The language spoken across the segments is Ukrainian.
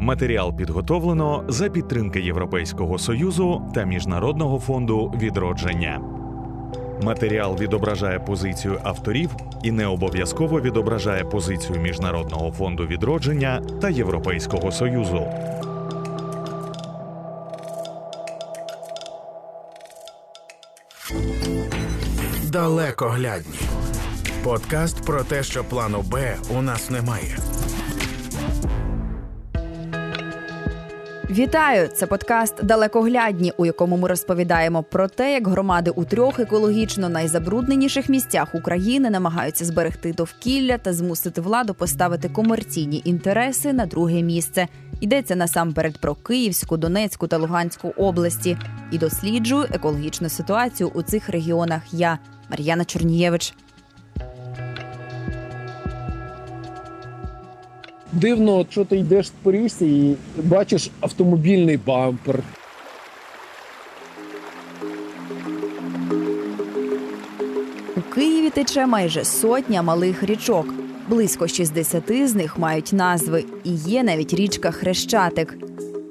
Матеріал підготовлено за підтримки Європейського союзу та Міжнародного фонду відродження. Матеріал відображає позицію авторів і не обов'язково відображає позицію Міжнародного фонду відродження та Європейського союзу. Далекоглядні. Подкаст про те, що плану Б у нас немає. Вітаю! Це подкаст Далекоглядні, у якому ми розповідаємо про те, як громади у трьох екологічно найзабрудненіших місцях України намагаються зберегти довкілля та змусити владу поставити комерційні інтереси на друге місце. Йдеться насамперед про Київську, Донецьку та Луганську області і досліджую екологічну ситуацію у цих регіонах. Я Мар'яна Чорнієвич. Дивно, що ти йдеш по річці і бачиш автомобільний бампер. У Києві тече майже сотня малих річок. Близько 60 з них мають назви, і є навіть річка Хрещатик.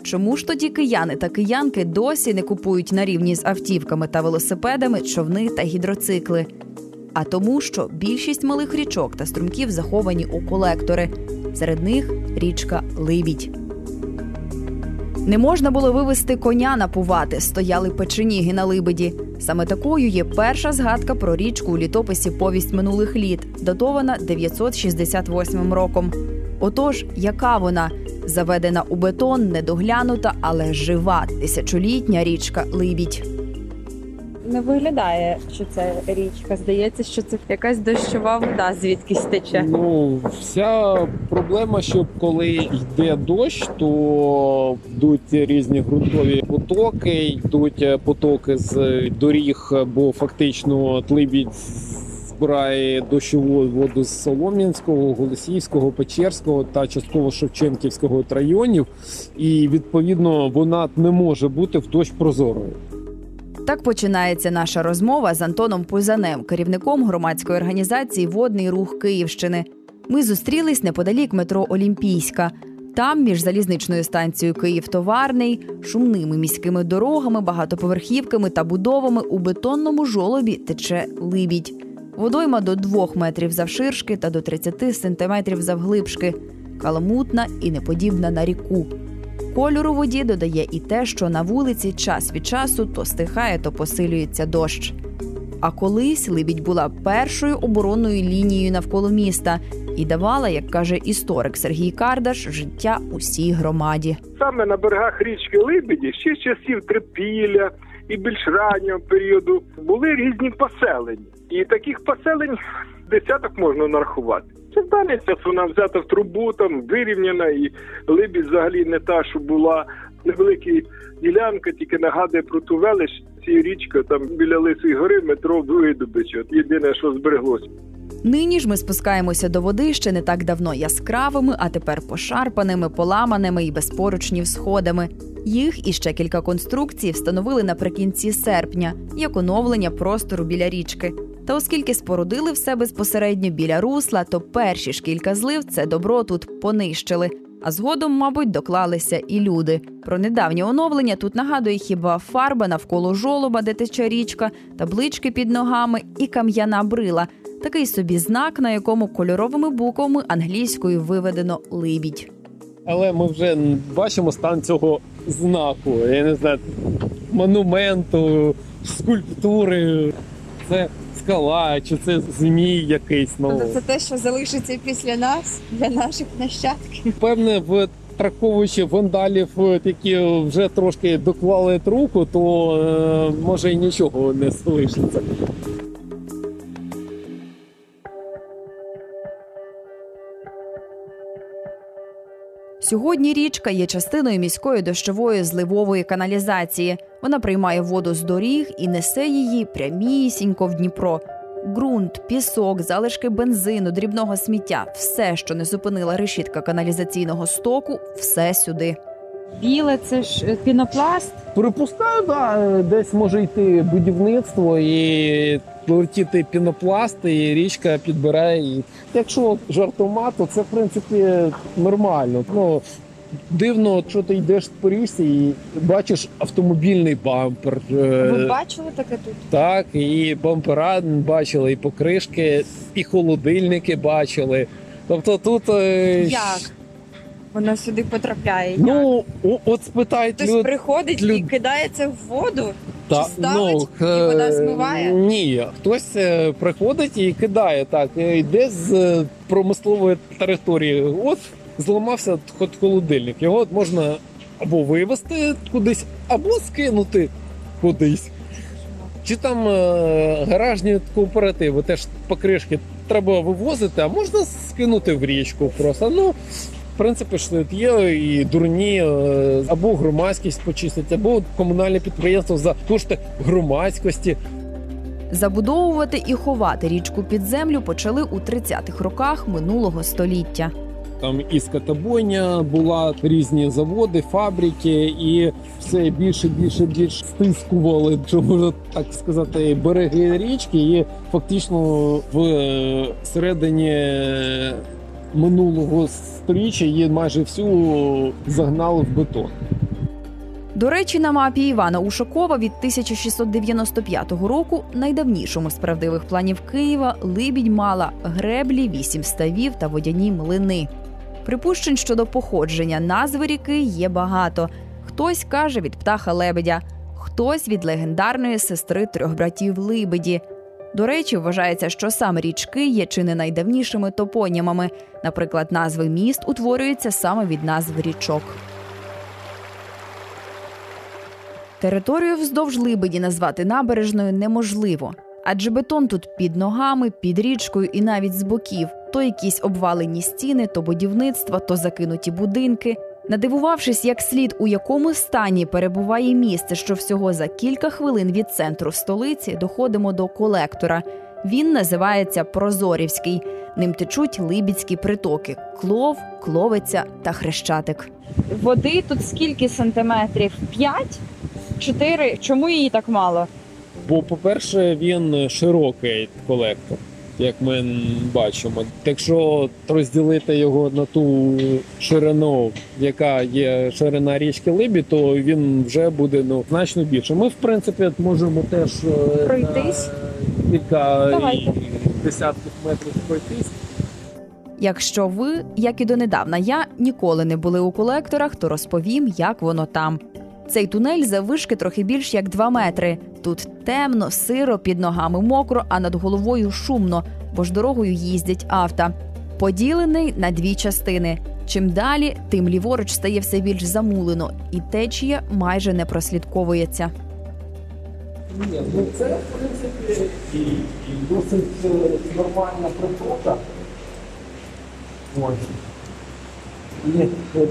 Чому ж тоді кияни та киянки досі не купують на рівні з автівками та велосипедами човни та гідроцикли? А тому, що більшість малих річок та струмків заховані у колектори. Серед них річка Либідь. Не можна було вивезти коня напувати, стояли печеніги на либеді. Саме такою є перша згадка про річку у літописі Повість минулих літ, датована 968 роком. Отож, яка вона заведена у бетон, недоглянута, але жива тисячолітня річка Либідь. Не виглядає, що це річка. Здається, що це якась дощова вода, звідкись тече. Ну, вся проблема, що коли йде дощ, то йдуть різні ґрунтові потоки, йдуть потоки з доріг, бо фактично Тлибідь збирає дощову воду з Солом'янського, Голосіївського, Печерського та частково Шевченківського районів, і відповідно вона не може бути в дощ прозорою. Так починається наша розмова з Антоном Пузанем, керівником громадської організації Водний рух Київщини. Ми зустрілись неподалік метро Олімпійська. Там, між залізничною станцією Київ-Товарний, шумними міськими дорогами, багатоповерхівками та будовами у бетонному жолобі тече либідь. Водойма до двох метрів завширшки та до 30 сантиметрів завглибшки, каламутна і неподібна на ріку. Кольору воді додає і те, що на вулиці час від часу то стихає, то посилюється дощ. А колись Либідь була першою оборонною лінією навколо міста і давала, як каже історик Сергій Кардаш, життя усій громаді. Саме на берегах річки Либіді ще з часів трипілля і більш раннього періоду були різні поселення, і таких поселень десяток можна нарахувати. Це даний вона взята в трубу, там вирівняна, і Либідь взагалі не та, що була невелика ділянка, тільки нагадує про ту велич. Ці річка там біля Лисої гори метро Видобич. От єдине, що збереглося. Нині ж ми спускаємося до води ще не так давно яскравими, а тепер пошарпаними, поламаними і без поручнів сходами. Їх і ще кілька конструкцій встановили наприкінці серпня як оновлення простору біля річки. Та оскільки спорудили все безпосередньо біля русла, то перші ж кілька злив це добро тут понищили. А згодом, мабуть, доклалися і люди. Про недавнє оновлення тут нагадує хіба фарба навколо жолоба, де тече річка, таблички під ногами і кам'яна брила. Такий собі знак, на якому кольоровими буквами англійською виведено либідь. Але ми вже бачимо стан цього знаку. Я не знаю, монументу, скульптури. Це скала, чи це змій якийсь. Ну Тобто це те, що залишиться після нас, для наших нащадків. певне, в Траковуючи вандалів, е, які вже трошки доклали руку, то е, може і нічого не залишиться. Сьогодні річка є частиною міської дощової зливової каналізації. Вона приймає воду з доріг і несе її прямісінько в Дніпро. Ґрунт, пісок, залишки бензину, дрібного сміття все, що не зупинила решітка каналізаційного стоку, все сюди. Біле це ж е, пінопласт. Припускаю, да, десь може йти будівництво і летіти пінопласт, і річка підбирає. її. Якщо жартома, то це в принципі нормально. Ну, Дивно, що ти йдеш по річці і бачиш автомобільний бампер. е, Ви бачили таке тут? Так, і бампера бачили, і покришки, і холодильники бачили. Тобто тут. е, Як? Воно сюди потрапляє. Ну, о- от спитають Хтось люд... приходить і люд- кидає це в воду. Та, Чи ставить, і е, вода змиває? Ні, хтось е, приходить і кидає так. е, Йде з е, промислової території. От зламався ход холодильник. Його от можна або вивезти кудись, або скинути кудись. Чи там е, гаражні кооперативи, теж покришки треба вивозити, а можна скинути в річку просто. Ну, принципі, тут є і дурні е, або громадськість почистить, або комунальне підприємство за кошти громадськості. Забудовувати і ховати річку під землю почали у 30-х роках минулого століття. Там і скотобойня була різні заводи, фабрики, і все більше, більше, більше стискували, що можна так сказати, береги річки. І фактично в е, середині минулого сторіччя її майже всю загнали в бетон. До речі, на мапі Івана Ушакова від 1695 року, найдавнішому з правдивих планів Києва, Либідь мала греблі, вісім ставів та водяні млини. Припущень щодо походження назви ріки є багато. Хтось каже від птаха лебедя, хтось від легендарної сестри трьох братів Либеді. До речі, вважається, що саме річки є чи не найдавнішими топонімами. Наприклад, назви міст утворюються саме від назв річок. Територію вздовж Либеді назвати набережною неможливо, адже бетон тут під ногами, під річкою і навіть з боків то якісь обвалені стіни, то будівництва, то закинуті будинки. Надивувавшись, як слід у якому стані перебуває місце, що всього за кілька хвилин від центру столиці доходимо до колектора. Він називається Прозорівський. Ним течуть либідські притоки: клов, кловиця та хрещатик. Води тут скільки сантиметрів? П'ять? Чотири? Чому її так мало? Бо, по-перше, він широкий колектор, як ми бачимо. Якщо розділити його на ту ширину, яка є ширина річки Либі, то він вже буде ну, значно більше. Ми, в принципі, можемо теж е, Пройтись? кілька Давайте. десятків метрів пройтись. Якщо ви, як і донедавна, я ніколи не були у колекторах, то розповім, як воно там. Цей тунель заввишки трохи більш як 2 метри. Тут темно, сиро, під ногами мокро, а над головою шумно, бо ж дорогою їздять авто. Поділений на дві частини. Чим далі, тим ліворуч стає все більш замулено, і течія майже не прослідковується. Ні, ну це в принципі досить е, нормальна притока. Ось. От,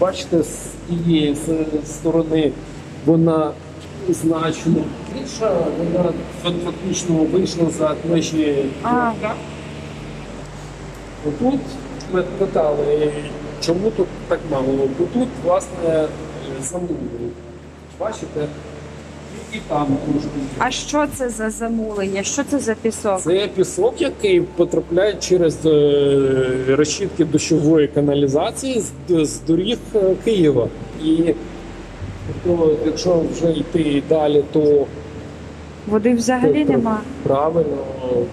бачите, з тієї сторони вона значно більша, вона фактично вийшла за межі А. Тут ми питали, чому тут так мало? Бо тут, власне, замовлення. Бачите? І, там трошки. А що це за замулення? Що це за пісок? Це пісок, який потрапляє через е, розчітки дощової каналізації з, з доріг е, Києва. І тобто, якщо вже йти далі, то Води взагалі Тобто- нема. правильно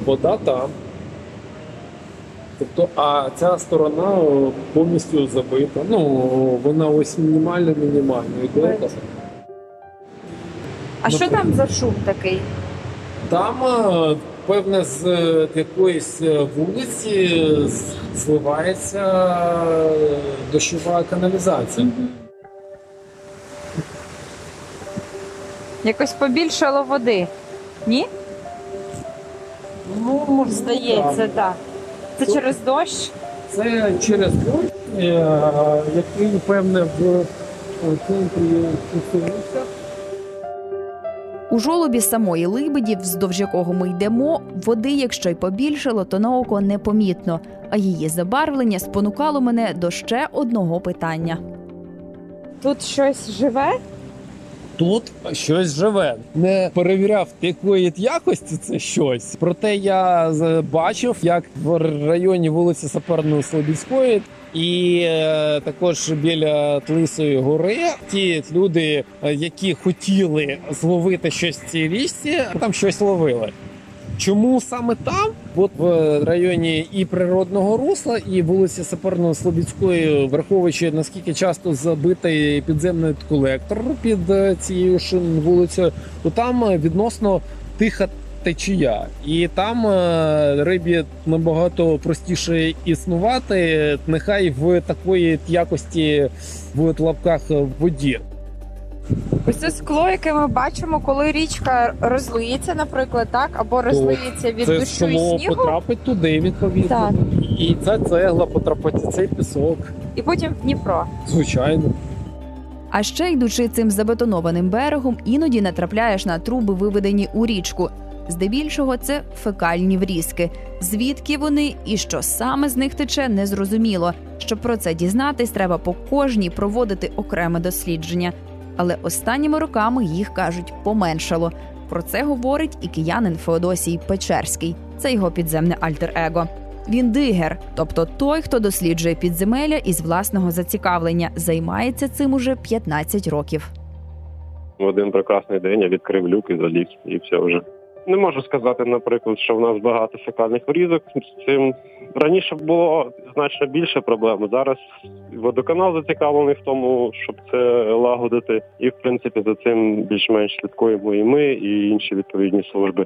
вода там. Тобто, а ця сторона е, повністю забита. Ну, вона ось мінімально мінімально йде. А що там за шум такий? Там, е, певне, з е, якоїсь е, вулиці зливається дощова каналізація. Якось побільшало води. Ні? Ну, можливо, Здається, так. Це Тут- через дощ? Це через дощ, е, який, певне, в центрі зустрівся. У жолобі самої либеді, вздовж якого ми йдемо, води, якщо й побільшало, то на око непомітно. А її забарвлення спонукало мене до ще одного питання. Тут щось живе? Тут щось живе. Не перевіряв якої якості це щось. Проте я бачив, як в районі вулиці Саперної Слобідської. І е, також біля Тлисої гори ті люди, е, які хотіли зловити щось в цій річці, там щось ловили. Чому саме там? От в районі і природного русла, і вулиці Саперної Слобідської, враховуючи наскільки часто забитий підземний колектор під е, цією ж вулицею, то там е, відносно тиха течія, і там е, рибі набагато простіше існувати, нехай в такої якості в лапках воді. Ось це скло, яке ми бачимо, коли річка розлиється, наприклад, так, або розлиється від це дощу і снігу, потрапить туди, відповідно. Так. І ця цегла потрапить, і цей пісок. і потім в Дніпро. Звичайно. А ще йдучи цим забетонованим берегом, іноді натрапляєш на труби, виведені у річку. Здебільшого це фекальні врізки. Звідки вони і що саме з них тече, незрозуміло. Щоб про це дізнатись, треба по кожній проводити окреме дослідження. Але останніми роками їх кажуть поменшало. Про це говорить і киянин Феодосій Печерський. Це його підземне альтер-его. Він дигер, тобто той, хто досліджує підземелля із власного зацікавлення, займається цим уже 15 років. В один прекрасний день я відкрив люк і заліз, і все вже. Не можу сказати, наприклад, що в нас багато фекальних врізок. З цим раніше було значно більше проблем. Зараз водоканал зацікавлений в тому, щоб це лагодити, і в принципі за цим більш-менш слідкуємо і ми, і інші відповідні служби.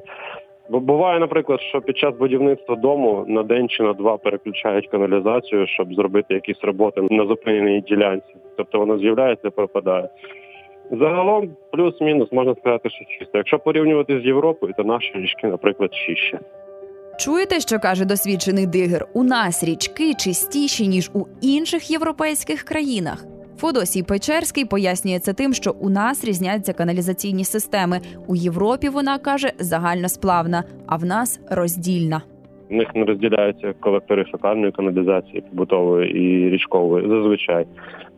Бо буває, наприклад, що під час будівництва дому на день чи на два переключають каналізацію, щоб зробити якісь роботи на зупиненій ділянці. Тобто воно з'являється, і пропадає. Загалом, плюс-мінус, можна сказати, що чисто. Якщо порівнювати з Європою, то наші річки, наприклад, чище. Чуєте, що каже досвідчений дигер? У нас річки чистіші ніж у інших європейських країнах. Фодосій Печерський пояснює це тим, що у нас різняться каналізаційні системи. У Європі вона каже загальносплавна, а в нас роздільна. В них не розділяються колектори фекальної каналізації, побутової і річкової зазвичай.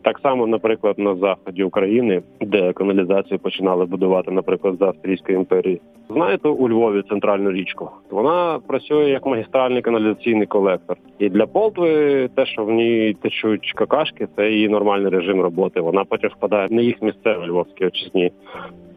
Так само, наприклад, на заході України, де каналізацію починали будувати, наприклад, з Австрійської імперії. Знаєте, у Львові центральну річку. Вона працює як магістральний каналізаційний колектор. І для Полтви те, що в ній течуть какашки, це її нормальний режим роботи. Вона потім впадає на їх місцеві львовські очисні.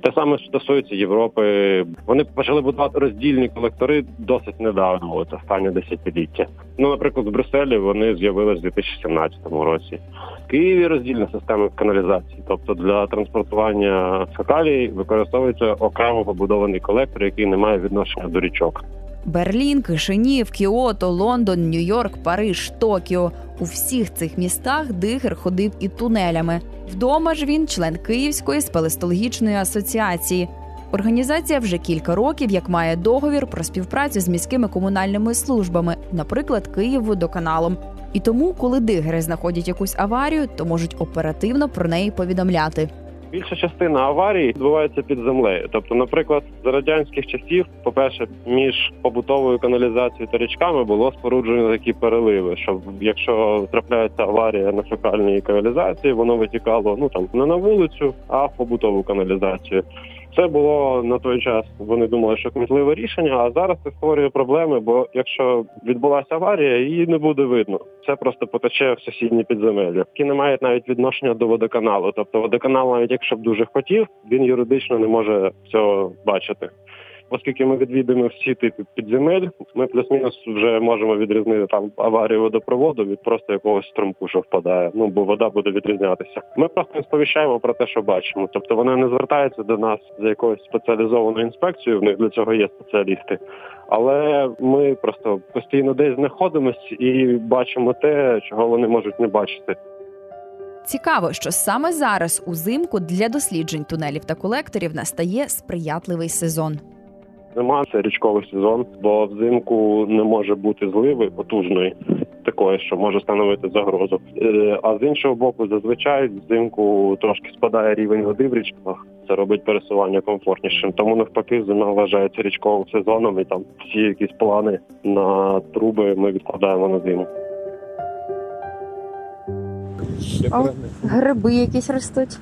Те саме стосується Європи. Вони почали будувати роздільні колектори досить недавно, от останнє десятиліття. Ну, наприклад, в Брюсселі вони з'явилися в 2017 році. В Києві роздільна система каналізації, тобто для транспортування фекалій використовується окремо побудований колектор, який не має відношення до річок. Берлін, Кишинів, Кіото, Лондон, Нью-Йорк, Париж, Токіо. У всіх цих містах дигер ходив і тунелями. Вдома ж він член Київської спелестологічної асоціації. Організація вже кілька років як має договір про співпрацю з міськими комунальними службами, наприклад, Київводоканалом. І тому, коли дигери знаходять якусь аварію, то можуть оперативно про неї повідомляти. Більша частина аварій відбувається під землею. Тобто, наприклад, за радянських часів, по-перше, між побутовою каналізацією та річками було споруджено такі переливи, щоб якщо трапляється аварія на фекальній каналізації, воно витікало ну там не на вулицю, а в побутову каналізацію. Це було на той час. Вони думали, що кмітливе рішення. А зараз це створює проблеми. Бо якщо відбулася аварія, її не буде видно. Це просто потече в сусідні підземелля, які не мають навіть відношення до водоканалу. Тобто, водоканал, навіть якщо б дуже хотів, він юридично не може цього бачити. Оскільки ми відвідуємо всі типи підземель, ми плюс-мінус вже можемо відрізнити там аварію водопроводу від просто якогось струмку, що впадає. Ну бо вода буде відрізнятися. Ми просто сповіщаємо про те, що бачимо. Тобто вони не звертаються до нас за якоюсь спеціалізованою інспекцією. В них для цього є спеціалісти. Але ми просто постійно десь знаходимося і бачимо те, чого вони можуть не бачити. Цікаво, що саме зараз узимку для досліджень тунелів та колекторів настає сприятливий сезон. Зима це річковий сезон, бо взимку не може бути зливи потужної, такої, що може становити загрозу. Е, А з іншого боку, зазвичай взимку трошки спадає рівень води в річках. Це робить пересування комфортнішим. Тому навпаки, зима вважається річковим сезоном, і там всі якісь плани на труби ми відкладаємо на зиму. Гриби якісь ростуть.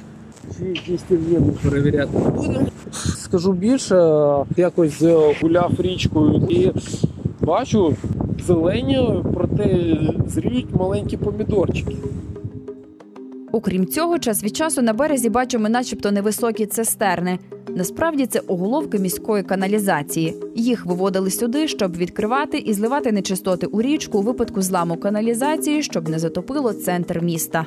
Чи дістів'ємно перевіряти будемо. Скажу більше, якось е, гуляв річкою і бачу зелені, проте зріють маленькі помідорчики. Окрім цього, час від часу на березі бачимо, начебто, невисокі цистерни. Насправді це оголовки міської каналізації. Їх виводили сюди, щоб відкривати і зливати нечистоти у річку у випадку зламу каналізації, щоб не затопило центр міста.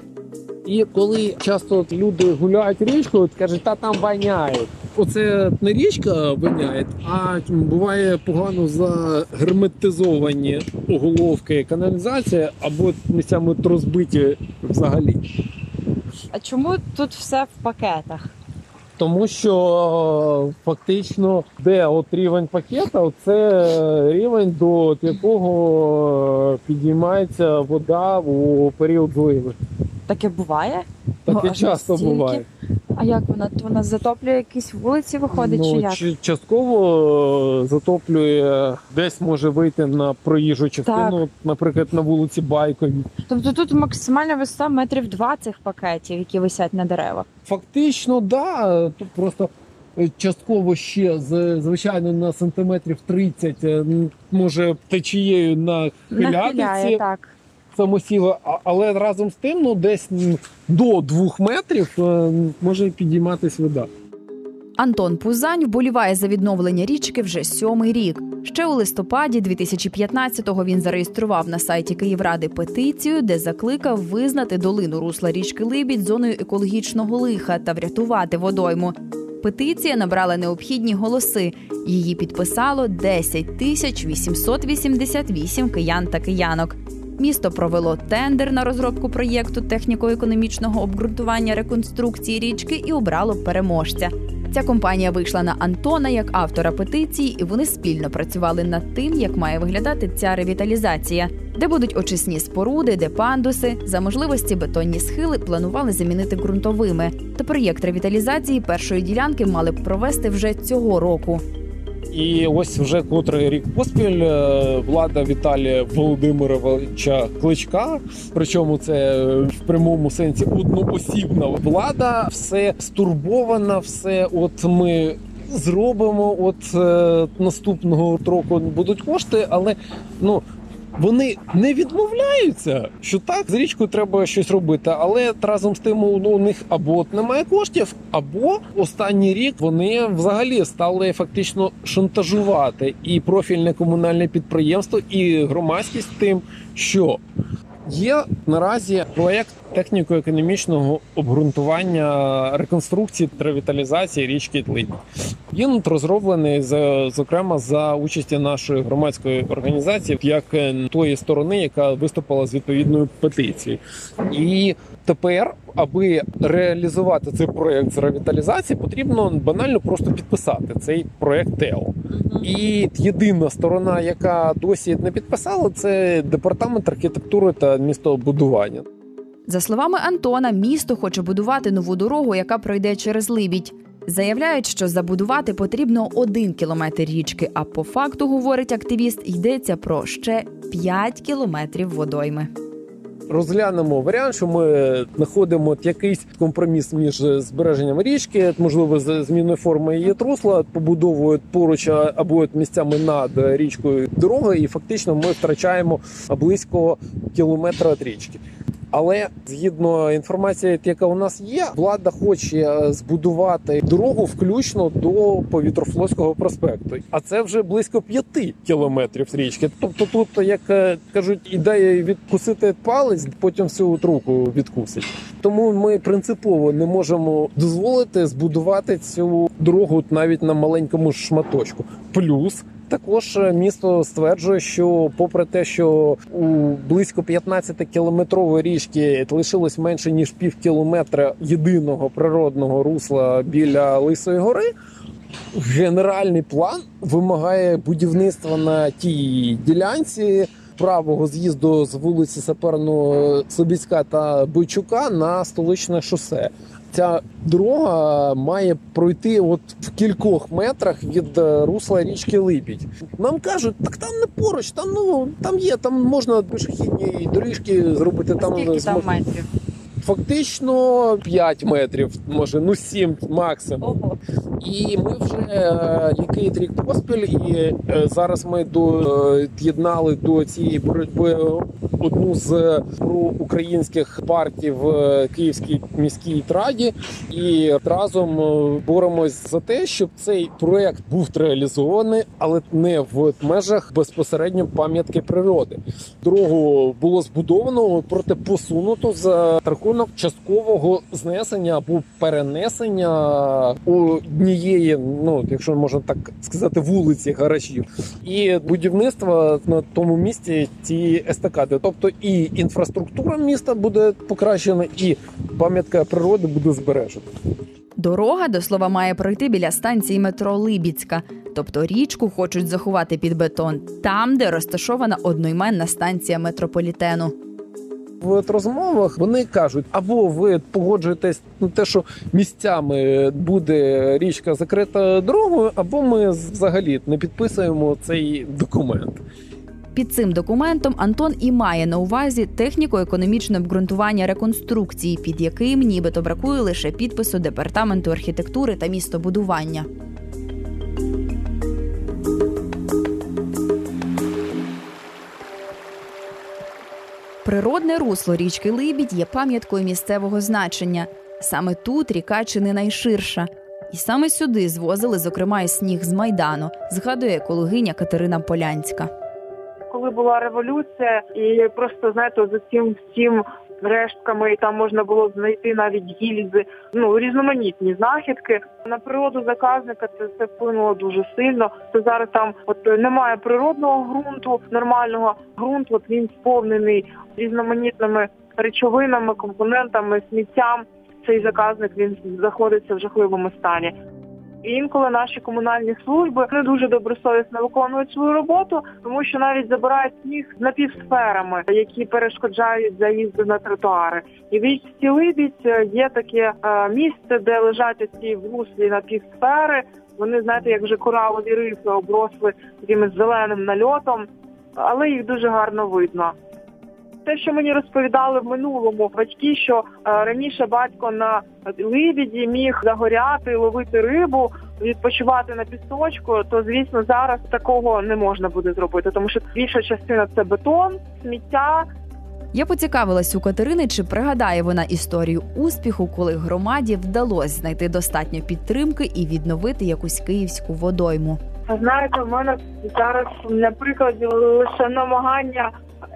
І коли часто люди гуляють річкою, кажуть, та там воняє. Оце не річка воняє, а буває погано загерметизовані оголовки каналізації або місцями розбиті взагалі. А чому тут все в пакетах? Тому що е, фактично, де от рівень пакета, це рівень, до якого е, підіймається вода у період зливи. Таке буває? Таке часто настільки? буває. А як вона? Вона затоплює якісь вулиці, виходить, чи Ну, як? чи- частково е, затоплює, десь може вийти на проїжджу частину, наприклад, на вулиці Байковій. Тобто тут максимальна висота метрів два цих пакетів, які висять на деревах. Фактично, да. Тут просто е, частково ще звичайно на сантиметрів 30 е, може течією Нахиляє, нахилятися так. А- але разом з тим, ну десь до двох метрів е, може підійматись вода. Антон Пузань вболіває за відновлення річки вже сьомий рік. Ще у листопаді 2015-го він зареєстрував на сайті Київради петицію, де закликав визнати долину русла річки Либідь зоною екологічного лиха та врятувати водойму. Петиція набрала необхідні голоси. Її підписало 10 тисяч 888 киян та киянок. Місто провело тендер на розробку проєкту техніко-економічного обґрунтування реконструкції річки і обрало переможця. Ця компанія вийшла на Антона як автора петиції, і вони спільно працювали над тим, як має виглядати ця ревіталізація, де будуть очисні споруди, де пандуси. За можливості бетонні схили планували замінити ґрунтовими. Та проєкт ревіталізації першої ділянки мали б провести вже цього року. І ось вже котрий рік поспіль е, влада Віталія Володимировича Кличка. Причому це в прямому сенсі одноосібна влада, все стурбована, все от ми. Зробимо от е, наступного року будуть кошти, але ну вони не відмовляються, що так з річкою треба щось робити, але разом з тим у у них або немає коштів, або останній рік вони взагалі стали фактично шантажувати і профільне комунальне підприємство, і громадськість тим, що Є наразі проєкт техніко-економічного обґрунтування реконструкції та ревіталізації річки Тлині. Він розроблений за- зокрема за участі нашої громадської організації, як е, тої сторони, яка виступила з відповідною петицією. І тепер, аби реалізувати цей проєкт з ревіталізації, потрібно банально просто підписати цей проєкт ТЕО. І єдина сторона, яка досі не підписала, це департамент архітектури та містобудування. За словами Антона, місто хоче будувати нову дорогу, яка пройде через Либідь. Заявляють, що забудувати потрібно один кілометр річки. А по факту, говорить активіст, йдеться про ще 5 кілометрів водойми. Розглянемо варіант, що ми знаходимо якийсь компроміс між збереженням річки, можливо, зміною форми її трусла, побудовують поруч або місцями над річкою дороги, і фактично ми втрачаємо близько кілометра від річки. Але згідно інформації, яка у нас є, влада хоче е, збудувати дорогу включно до повітрофлотського проспекту. А це вже близько п'яти кілометрів річки. Тобто, тут, як е, кажуть, ідея відкусити палець, потім всю от руку відкусить. Тому ми принципово не можемо дозволити збудувати цю дорогу навіть на маленькому шматочку. Плюс також е, місто стверджує, що попри те, що у близько 15 кілометрової річки лишилось менше ніж пів кілометра єдиного природного русла біля Лисої гори. Генеральний план вимагає будівництва на тій ділянці правого з'їзду з вулиці Саперного Слобідська та Бойчука на столичне шосе. Ця дорога має пройти от в кількох метрах від е, русла річки Липідь. Нам кажуть, так там не поруч, там ну там є, там можна пішохідні доріжки зробити. Там Скільки там метрів? Фактично 5 метрів, може, ну 7 максимум. Ого. І ми вже е, який рік поспіль, і е, зараз ми до е, до цієї боротьби одну з проукраїнських партій в е, Київській міській раді, і разом е, боремось за те, щоб цей проект був реалізований, але не в межах безпосередньо пам'ятки природи. Дорогу було збудовано, проте посунуто за рахунок часткового знесення або перенесення однієї, ну якщо можна так сказати, вулиці гаражів, і будівництва на тому місці цієї естакади. Тобто і інфраструктура міста буде покращена, і пам'ятка природи буде збережена. Дорога до слова має пройти біля станції метро Либіцька, тобто річку хочуть заховати під бетон, там, де розташована одноіменна станція метрополітену. В розмовах вони кажуть, або ви погоджуєтесь на те, що місцями буде річка закрита дорогою, або ми взагалі не підписуємо цей документ. Під цим документом Антон і має на увазі техніко-економічне обґрунтування реконструкції, під яким нібито бракує лише підпису департаменту архітектури та містобудування. Природне русло річки Либідь є пам'яткою місцевого значення. Саме тут ріка чи не найширша. І саме сюди звозили, зокрема, і сніг з майдану, згадує екологиня Катерина Полянська. Коли була революція, і просто знаєте, за цим всім рештками і там можна було знайти навіть гільзи, ну різноманітні знахідки. На природу заказника це все вплинуло дуже сильно. Це зараз там от немає природного ґрунту, нормального ґрунт, от він сповнений різноманітними речовинами, компонентами, сміттям. Цей заказник він знаходиться в жахливому стані. І інколи наші комунальні служби не дуже добросовісно виконують свою роботу, тому що навіть забирають сніг напівсферами, які перешкоджають заїзду на тротуари. І в річці Либідь е, є таке е, місце, де лежать ці в руслі напівсфери. Вони знаєте, як вже коралові рифи обросли таким зеленим нальотом, але їх дуже гарно видно. Те, що мені розповідали в минулому батьки, що е, раніше батько на либіді міг загоряти, ловити рибу, відпочивати на пісочку, то звісно зараз такого не можна буде зробити, тому що більша частина це бетон, сміття. Я поцікавилась у Катерини, чи пригадає вона історію успіху, коли громаді вдалося знайти достатньо підтримки і відновити якусь київську водойму. Знаєте, в мене зараз на прикладі лише намагання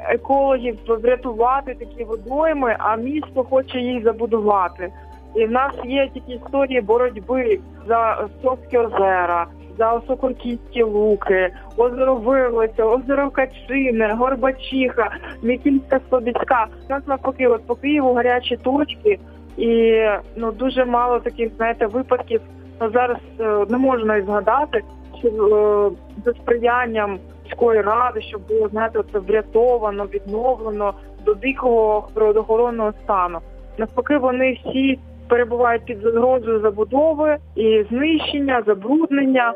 екологів врятувати такі водойми, а місто хоче їх забудувати. І в нас є такі історії боротьби за Совські озера, за Осокорківські луки, озеро Виглиця, озеро Качине, Горбачиха, Мікільська Слобідська. У нас навпаки, от по Києву гарячі точки, і ну дуже мало таких, знаєте, випадків. Ну, зараз е, не можу навіть згадати, що е, за сприянням міської ради, щоб було знаєте, це врятовано, відновлено до дикого природоохоронного стану. Навпаки, вони всі перебувають під загрозою забудови і знищення, забруднення.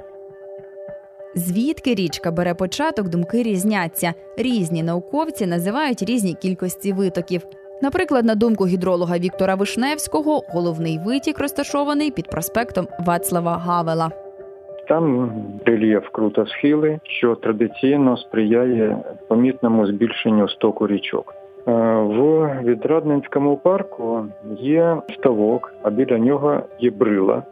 Звідки річка бере початок, думки різняться. Різні науковці називають різні кількості витоків. Наприклад, на думку гідролога Віктора Вишневського, головний витік розташований під проспектом Вацлава Гавела. Там рельєф круто схили, що традиційно сприяє помітному збільшенню стоку річок. Е, В Відрадненському парку є ставок, а біля нього є брила.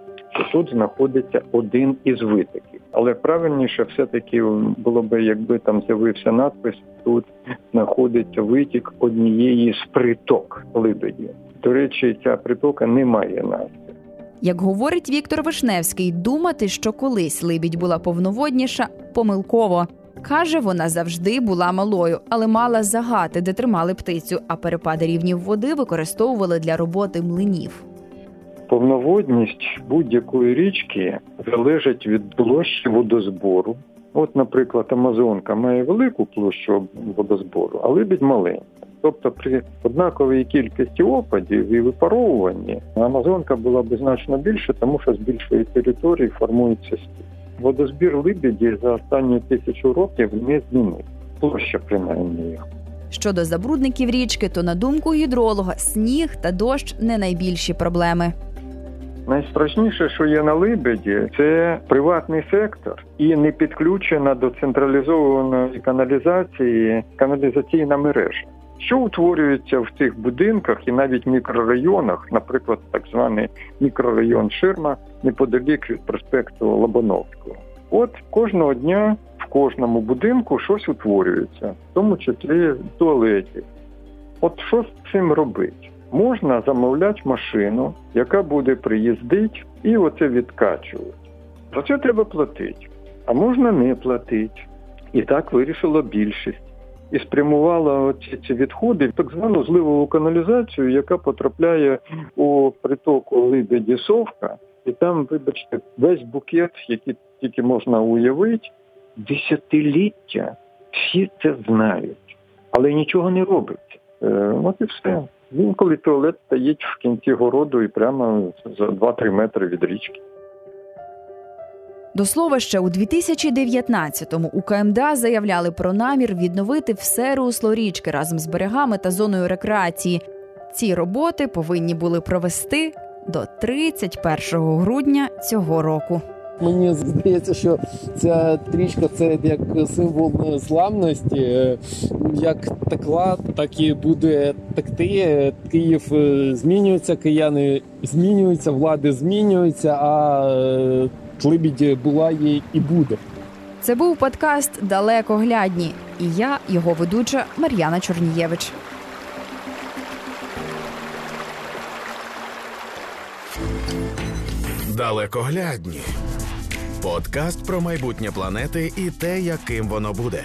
Тут знаходиться один із витоків. Але правильніше все-таки було б, якби там з'явився надпис, тут знаходиться витік однієї з приток Либеді. До речі, ця притока не має назви. Як говорить Віктор Вишневський, думати, що колись либідь була повноводніша, помилково. Каже, вона завжди була малою, але мала загати, де тримали птицю, а перепади рівнів води використовували для роботи млинів. Повноводність будь-якої річки залежить від площі водозбору. От, наприклад, Амазонка має велику площу водозбору, а либідь маленька. Тобто при однаковій кількості опадів і випаровуванні Амазонка була б значно більше, тому що з більшої території формується стіль. Водозбір либіді за останні тисячу років не змінив. Площа принаймні їх. Щодо забрудників річки, то на думку гідролога, сніг та дощ не найбільші проблеми. Найстрашніше, що є на Либеді, це приватний сектор і не підключена до централізованої каналізації каналізаційна мережа. Що утворюється в цих будинках і навіть мікрорайонах, наприклад, так званий мікрорайон Ширма неподалік від проспекту Лобановського. От кожного дня в кожному будинку щось утворюється, в тому числі в туалеті. От що з цим робити? Можна замовляти машину, яка буде приїздити і оце відкачувати. За це треба платити. А можна не платити. І так вирішила більшість. І спрямувала ці відходи в так звану зливову каналізацію, яка потрапляє у притоку Либеді Совка. І там, вибачте, весь букет, який тільки можна уявити, десятиліття всі це знають, але нічого не робиться. Е, от і все. Інколи туалет стоїть в кінці городу і прямо за 2-3 метри від річки. До слова, ще у 2019-му у КМДА заявляли про намір відновити все русло річки разом з берегами та зоною рекреації. Ці роботи повинні були провести до 31 грудня цього року. Мені здається, що ця стрічка це як символ незламності. Як текла, так і буде текти. Київ е, змінюється, кияни змінюються, влади змінюються, а е, Либідь була є і буде. Це був подкаст Далекоглядні, і я, його ведуча Мар'яна Чорнієвич. Далекоглядні. Подкаст про майбутнє планети і те, яким воно буде.